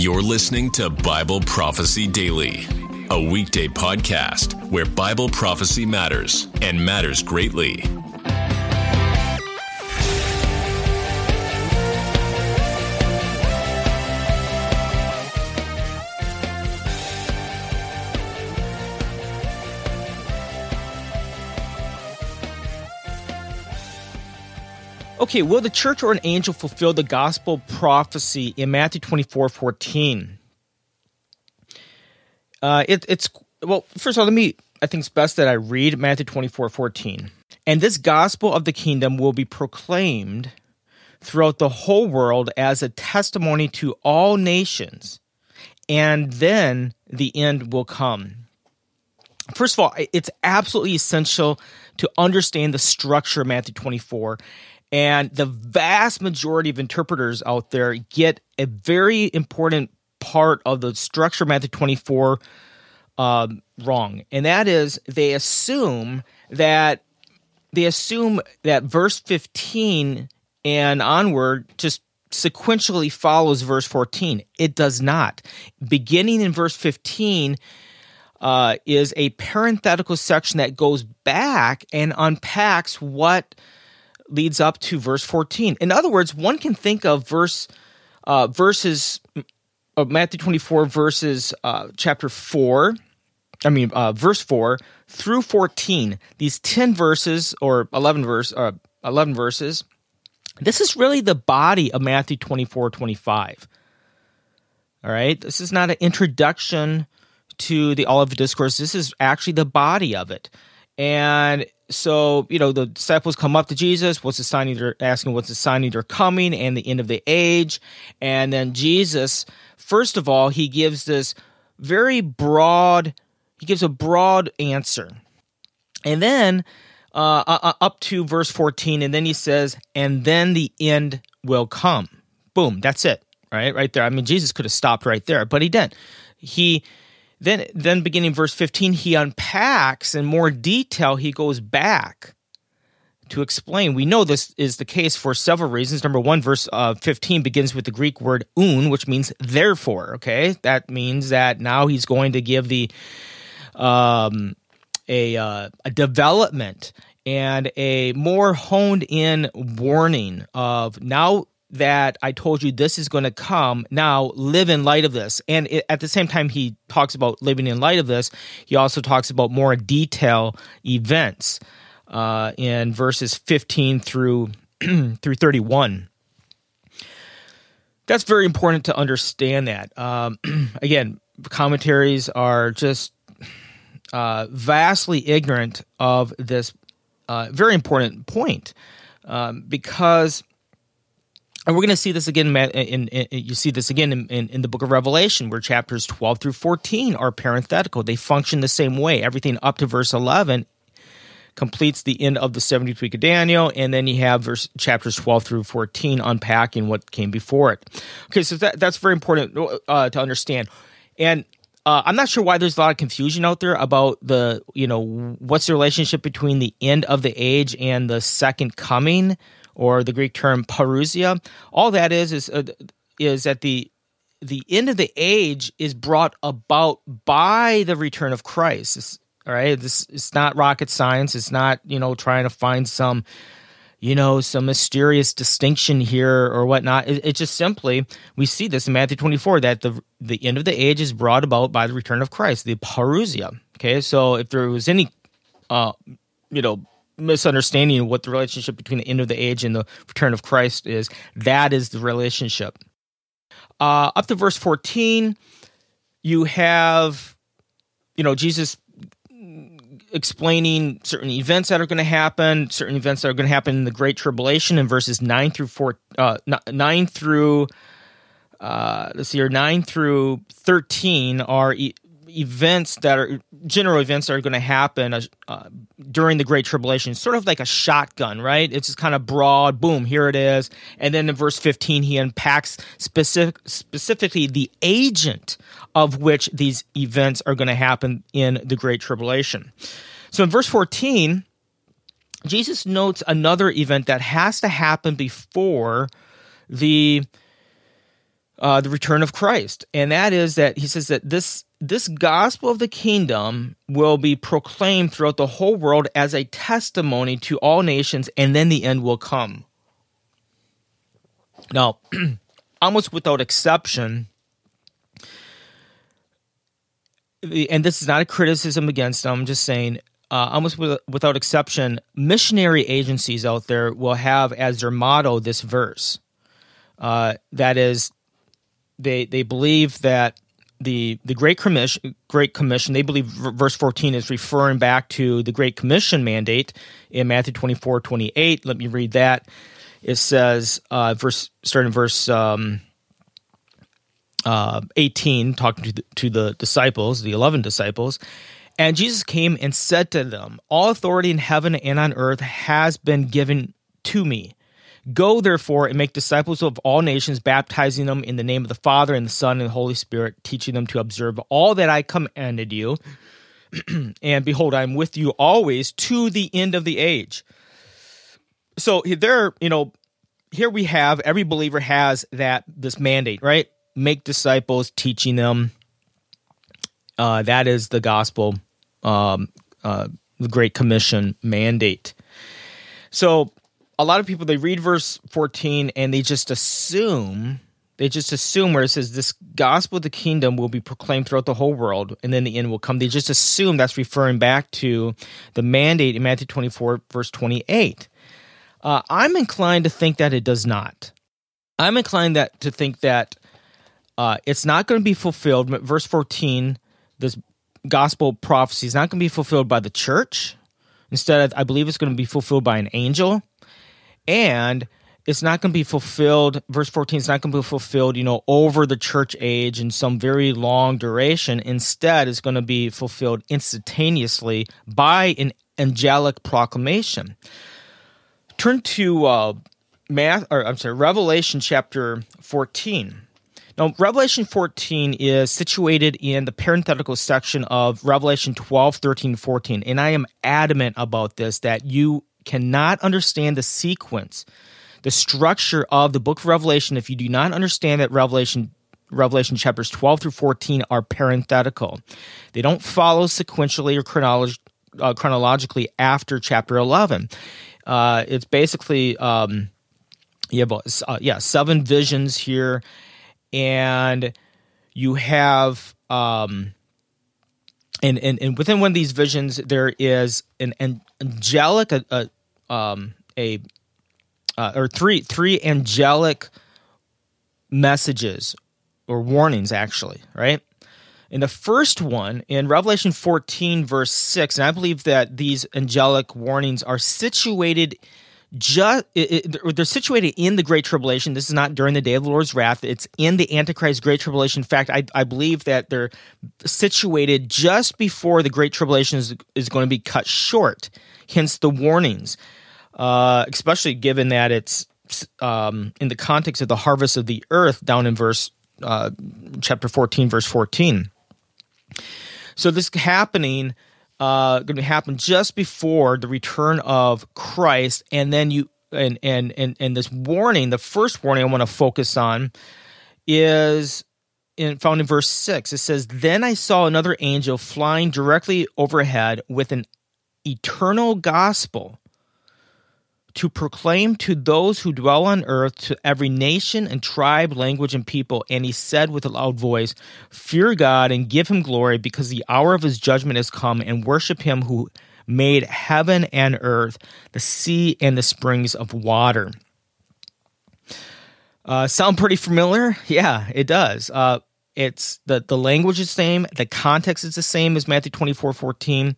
You're listening to Bible Prophecy Daily, a weekday podcast where Bible prophecy matters and matters greatly. Okay, will the church or an angel fulfill the gospel prophecy in Matthew 24 14? Uh, it, it's, well, first of all, let me, I think it's best that I read Matthew 24 14. And this gospel of the kingdom will be proclaimed throughout the whole world as a testimony to all nations, and then the end will come. First of all, it's absolutely essential to understand the structure of Matthew 24 and the vast majority of interpreters out there get a very important part of the structure of Matthew 24 um, wrong. And that is they assume that they assume that verse 15 and onward just sequentially follows verse 14. It does not. Beginning in verse 15 uh, is a parenthetical section that goes back and unpacks what leads up to verse 14. In other words, one can think of verse uh, verses of Matthew 24 verses uh, chapter 4, I mean uh, verse 4 through 14. These 10 verses or 11 verse uh, 11 verses. This is really the body of Matthew 24 25. All right? This is not an introduction to the Olivet Discourse. This is actually the body of it. And so, you know, the disciples come up to Jesus. What's the sign they're asking? What's the sign they're coming and the end of the age? And then Jesus, first of all, he gives this very broad, he gives a broad answer. And then uh, uh, uh up to verse 14, and then he says, and then the end will come. Boom, that's it, right? Right there. I mean, Jesus could have stopped right there, but he didn't. He then, then beginning verse 15, he unpacks in more detail. He goes back to explain. We know this is the case for several reasons. Number one, verse uh, 15 begins with the Greek word oun, which means therefore. Okay, that means that now he's going to give the um, a, uh, a development and a more honed in warning of now that I told you this is going to come. Now live in light of this. And it, at the same time, he talks about living in light of this. He also talks about more detail events uh, in verses 15 through through 31. That's very important to understand that. Um, again, commentaries are just uh, vastly ignorant of this uh, very important point um, because and we're going to see this again in, in, in, you see this again in, in, the book of revelation where chapters 12 through 14 are parenthetical. They function the same way. Everything up to verse 11 completes the end of the 70th week of daniel and then you have verse chapters 12 through 14 unpacking what came before it. Okay so that, that's very important uh, to understand. And uh, I'm not sure why there's a lot of confusion out there about the, you know, what's the relationship between the end of the age and the second coming or the Greek term parousia. All that is is uh, is that the the end of the age is brought about by the return of Christ. It's, all right, this it's not rocket science. It's not you know trying to find some you know some mysterious distinction here or whatnot. It, it's just simply we see this in Matthew twenty four that the the end of the age is brought about by the return of Christ, the parousia. Okay, so if there was any uh you know misunderstanding what the relationship between the end of the age and the return of Christ is. That is the relationship. Uh, up to verse 14, you have, you know, Jesus explaining certain events that are going to happen, certain events that are going to happen in the Great Tribulation in verses 9 through 4, uh, 9 through, uh, let's see here, 9 through 13 are e- events that are general events that are going to happen uh, during the Great Tribulation, sort of like a shotgun, right? It's just kind of broad, boom, here it is. And then in verse 15, he unpacks specific, specifically the agent of which these events are going to happen in the Great Tribulation. So in verse 14, Jesus notes another event that has to happen before the uh, the return of Christ, and that is that he says that this this gospel of the kingdom will be proclaimed throughout the whole world as a testimony to all nations, and then the end will come. Now, almost without exception, and this is not a criticism against them, I'm just saying, uh, almost with, without exception, missionary agencies out there will have as their motto this verse. Uh, that is, they they believe that the the Great Commission, Great Commission, they believe verse 14 is referring back to the Great Commission mandate in Matthew 24, 28. Let me read that. It says, uh, verse starting verse um, uh, 18, talking to the, to the disciples, the 11 disciples. And Jesus came and said to them, All authority in heaven and on earth has been given to me. Go therefore and make disciples of all nations, baptizing them in the name of the Father and the Son and the Holy Spirit, teaching them to observe all that I commanded you. and behold, I am with you always to the end of the age. So there, you know, here we have every believer has that this mandate, right? Make disciples, teaching them. Uh, that is the gospel, um, uh, the Great Commission mandate. So a lot of people they read verse 14 and they just assume they just assume where it says this gospel of the kingdom will be proclaimed throughout the whole world and then the end will come. They just assume that's referring back to the mandate in matthew 24 verse 28 uh, i'm inclined to think that it does not. I'm inclined that to think that uh, it's not going to be fulfilled. Verse 14 this gospel prophecy is not going to be fulfilled by the church. Instead i believe it's going to be fulfilled by an angel and it's not going to be fulfilled verse 14 is not going to be fulfilled you know over the church age in some very long duration instead it's going to be fulfilled instantaneously by an angelic proclamation turn to uh math or i'm sorry revelation chapter 14 now, Revelation 14 is situated in the parenthetical section of Revelation 12, 13, 14. And I am adamant about this that you cannot understand the sequence, the structure of the book of Revelation if you do not understand that Revelation Revelation chapters 12 through 14 are parenthetical. They don't follow sequentially or chronolog- uh, chronologically after chapter 11. Uh, it's basically um, you have uh, yeah seven visions here, and you have um, and, and and within one of these visions there is an, an angelic a um, a uh, or three three angelic messages or warnings actually right? In the first one in revelation 14 verse 6 and i believe that these angelic warnings are situated just they're situated in the great tribulation. This is not during the day of the lord's wrath. It's in the antichrist great tribulation. In fact i, I believe that they're situated just before the great tribulation is, is going to be cut short hence the warnings uh, especially given that it's um, in the context of the harvest of the earth down in verse uh, chapter 14 verse 14 so this happening uh, going to happen just before the return of christ and then you and and and, and this warning the first warning i want to focus on is in, found in verse 6 it says then i saw another angel flying directly overhead with an eternal gospel to proclaim to those who dwell on earth, to every nation and tribe, language, and people. And he said with a loud voice, Fear God and give him glory, because the hour of his judgment has come, and worship him who made heaven and earth, the sea and the springs of water. Uh, sound pretty familiar? Yeah, it does. Uh, it's the, the language is the same, the context is the same as Matthew 24 14.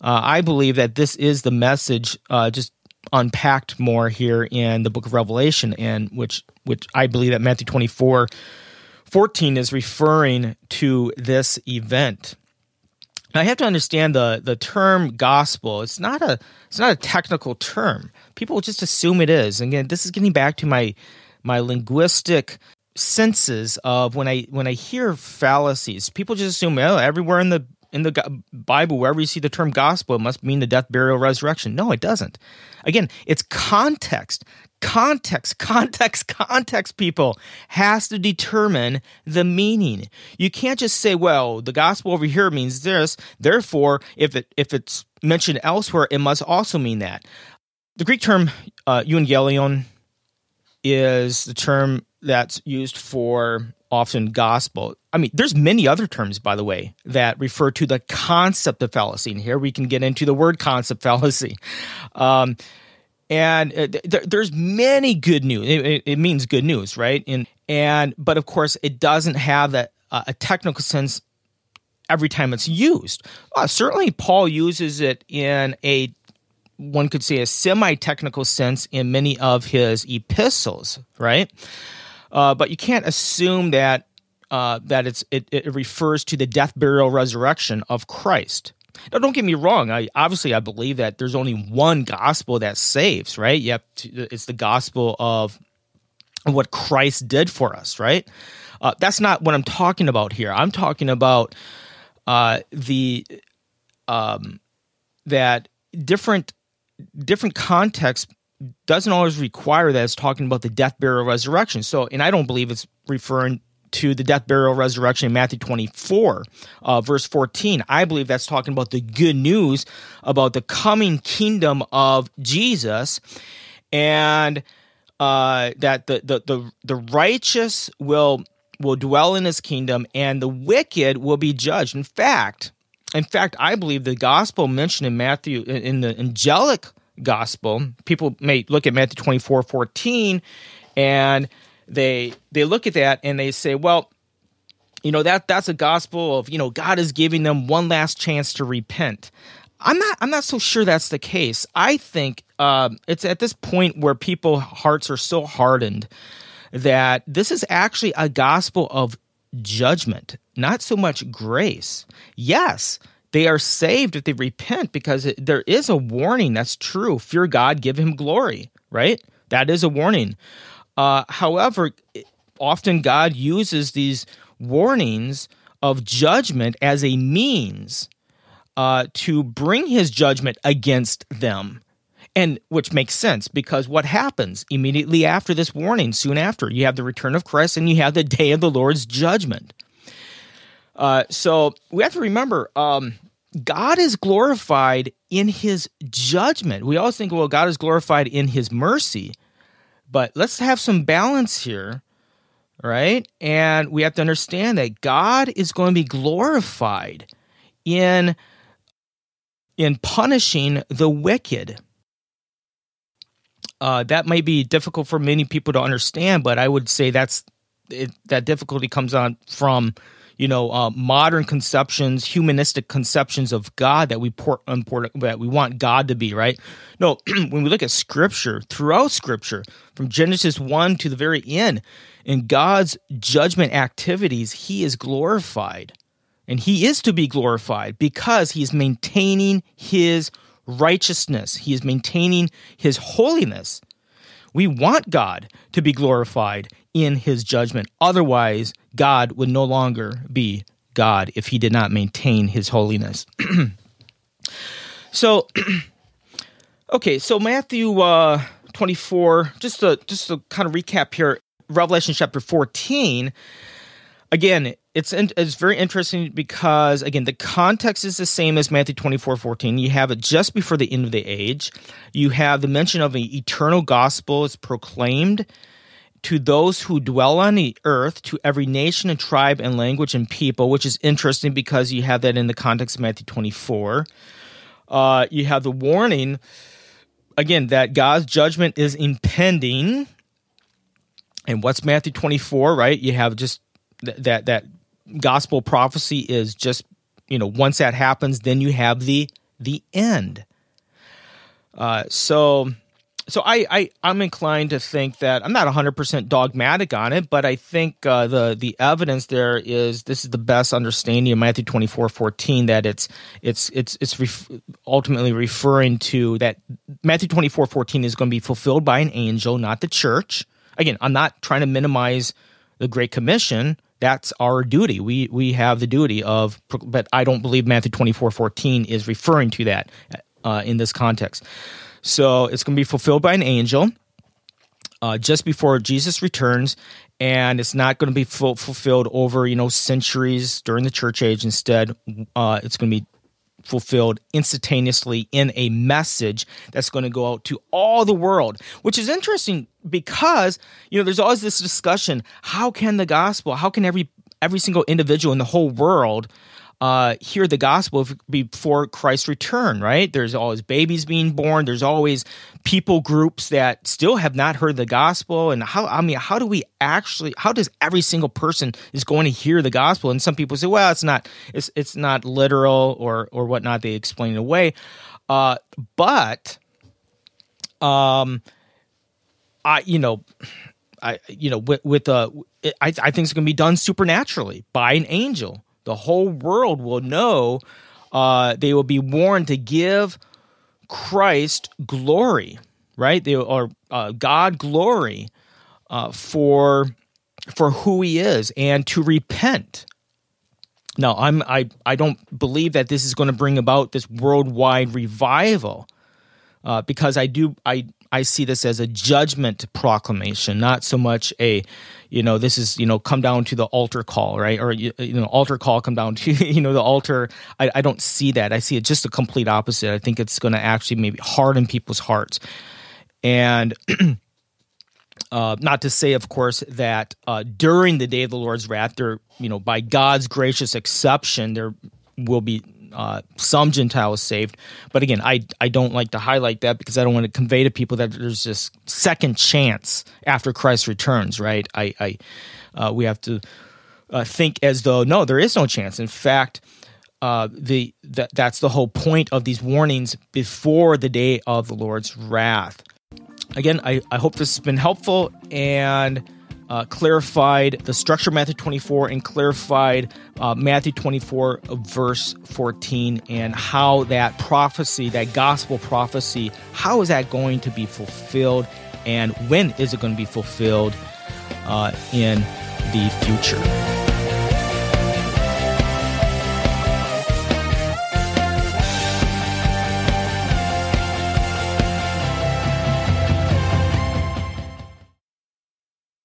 Uh, I believe that this is the message, uh, just unpacked more here in the book of Revelation, and which which I believe that Matthew 24, 14 is referring to this event. Now, I have to understand the the term gospel. It's not a it's not a technical term. People just assume it is. And again, this is getting back to my my linguistic senses of when I when I hear fallacies. People just assume oh everywhere in the in the Bible, wherever you see the term gospel, it must mean the death, burial, resurrection. No, it doesn't. Again, it's context. context, context, context, people has to determine the meaning. You can't just say, well, the gospel over here means this, therefore, if it if it's mentioned elsewhere, it must also mean that. The Greek term uh, euangelion is the term that's used for often gospel. I mean, there's many other terms, by the way, that refer to the concept of fallacy. And here we can get into the word concept fallacy. Um, and uh, th- there's many good news. It, it, means good news, right? And and but of course, it doesn't have that uh, a technical sense every time it's used. Uh, certainly, Paul uses it in a one could say a semi-technical sense in many of his epistles, right? Uh, but you can't assume that uh, that it's it, it refers to the death, burial, resurrection of Christ. Now, don't get me wrong. I obviously I believe that there's only one gospel that saves, right? Yep, it's the gospel of what Christ did for us, right? Uh, that's not what I'm talking about here. I'm talking about uh, the um, that different different context doesn't always require that it's talking about the death, burial, resurrection. So, and I don't believe it's referring to the death, burial, resurrection in Matthew 24, uh, verse 14. I believe that's talking about the good news about the coming kingdom of Jesus and uh, that the, the, the, the righteous will, will dwell in his kingdom and the wicked will be judged. In fact, in fact, I believe the gospel mentioned in Matthew, in the angelic gospel, people may look at Matthew 24, 14 and they they look at that and they say, well, you know that that's a gospel of you know God is giving them one last chance to repent. I'm not I'm not so sure that's the case. I think um, it's at this point where people hearts are so hardened that this is actually a gospel of judgment, not so much grace. Yes, they are saved if they repent because it, there is a warning that's true. Fear God, give him glory, right? That is a warning. Uh, however, often God uses these warnings of judgment as a means uh, to bring his judgment against them. And which makes sense because what happens immediately after this warning, soon after, you have the return of Christ and you have the day of the Lord's judgment. Uh, so we have to remember um, God is glorified in his judgment. We always think, well, God is glorified in his mercy. But let's have some balance here, right? And we have to understand that God is going to be glorified in in punishing the wicked. Uh, that might be difficult for many people to understand, but I would say that's it, that difficulty comes on from you know uh, modern conceptions, humanistic conceptions of God that we port, import, that we want God to be. Right? No, when we look at Scripture, throughout Scripture, from Genesis one to the very end, in God's judgment activities, He is glorified, and He is to be glorified because He is maintaining His righteousness. He is maintaining His holiness. We want God to be glorified in his judgment. Otherwise, God would no longer be God if he did not maintain his holiness. so, okay, so Matthew uh, 24, just to, just to kind of recap here, Revelation chapter 14, again, it's it's very interesting because again the context is the same as Matthew 24 14 you have it just before the end of the age you have the mention of an eternal gospel is proclaimed to those who dwell on the earth, to every nation and tribe and language and people, which is interesting because you have that in the context of Matthew 24. Uh, you have the warning, again, that God's judgment is impending. And what's Matthew 24, right? You have just th- that, that gospel prophecy is just, you know, once that happens, then you have the, the end. Uh, so so I, I I'm inclined to think that I'm not 100 percent dogmatic on it, but I think uh, the the evidence there is this is the best understanding of Matthew 24 14 that it's it's it's it's ref- ultimately referring to that Matthew 24 14 is going to be fulfilled by an angel, not the church. Again, I'm not trying to minimize the Great Commission. That's our duty. We we have the duty of, but I don't believe Matthew 24 14 is referring to that uh, in this context. So it's going to be fulfilled by an angel. uh, just before Jesus returns, and it's not going to be full, fulfilled over you know centuries during the church age. Instead, uh, it's going to be fulfilled instantaneously in a message that's going to go out to all the world, which is interesting because you know there's always this discussion: how can the gospel, how can every every single individual in the whole world uh, hear the gospel before Christ's return, right? There's always babies being born. There's always people groups that still have not heard the gospel. And how, I mean, how do we actually, how does every single person is going to hear the gospel? And some people say, well, it's not, it's, it's not literal or, or whatnot. They explain it away. Uh, but, um, I, you know, I, you know, with, with uh, I, I think it's going to be done supernaturally by an angel the whole world will know. Uh, they will be warned to give Christ glory, right? They are uh, God glory uh, for for who He is, and to repent. Now, I'm I I don't believe that this is going to bring about this worldwide revival, uh, because I do I I see this as a judgment proclamation, not so much a, you know, this is, you know, come down to the altar call, right? Or, you know, altar call, come down to, you know, the altar. I, I don't see that. I see it just the complete opposite. I think it's going to actually maybe harden people's hearts. And, Uh, not to say, of course, that uh, during the day of the Lord's wrath, there, you know, by God's gracious exception, there will be uh, some Gentiles saved. But again, I I don't like to highlight that because I don't want to convey to people that there's this second chance after Christ returns. Right? I I uh, we have to uh, think as though no, there is no chance. In fact. Uh, the that that's the whole point of these warnings before the day of the Lord's wrath. Again, I, I hope this has been helpful and uh, clarified the structure of Matthew 24 and clarified uh, Matthew 24, verse 14, and how that prophecy, that gospel prophecy, how is that going to be fulfilled and when is it going to be fulfilled uh, in the future?